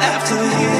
after you.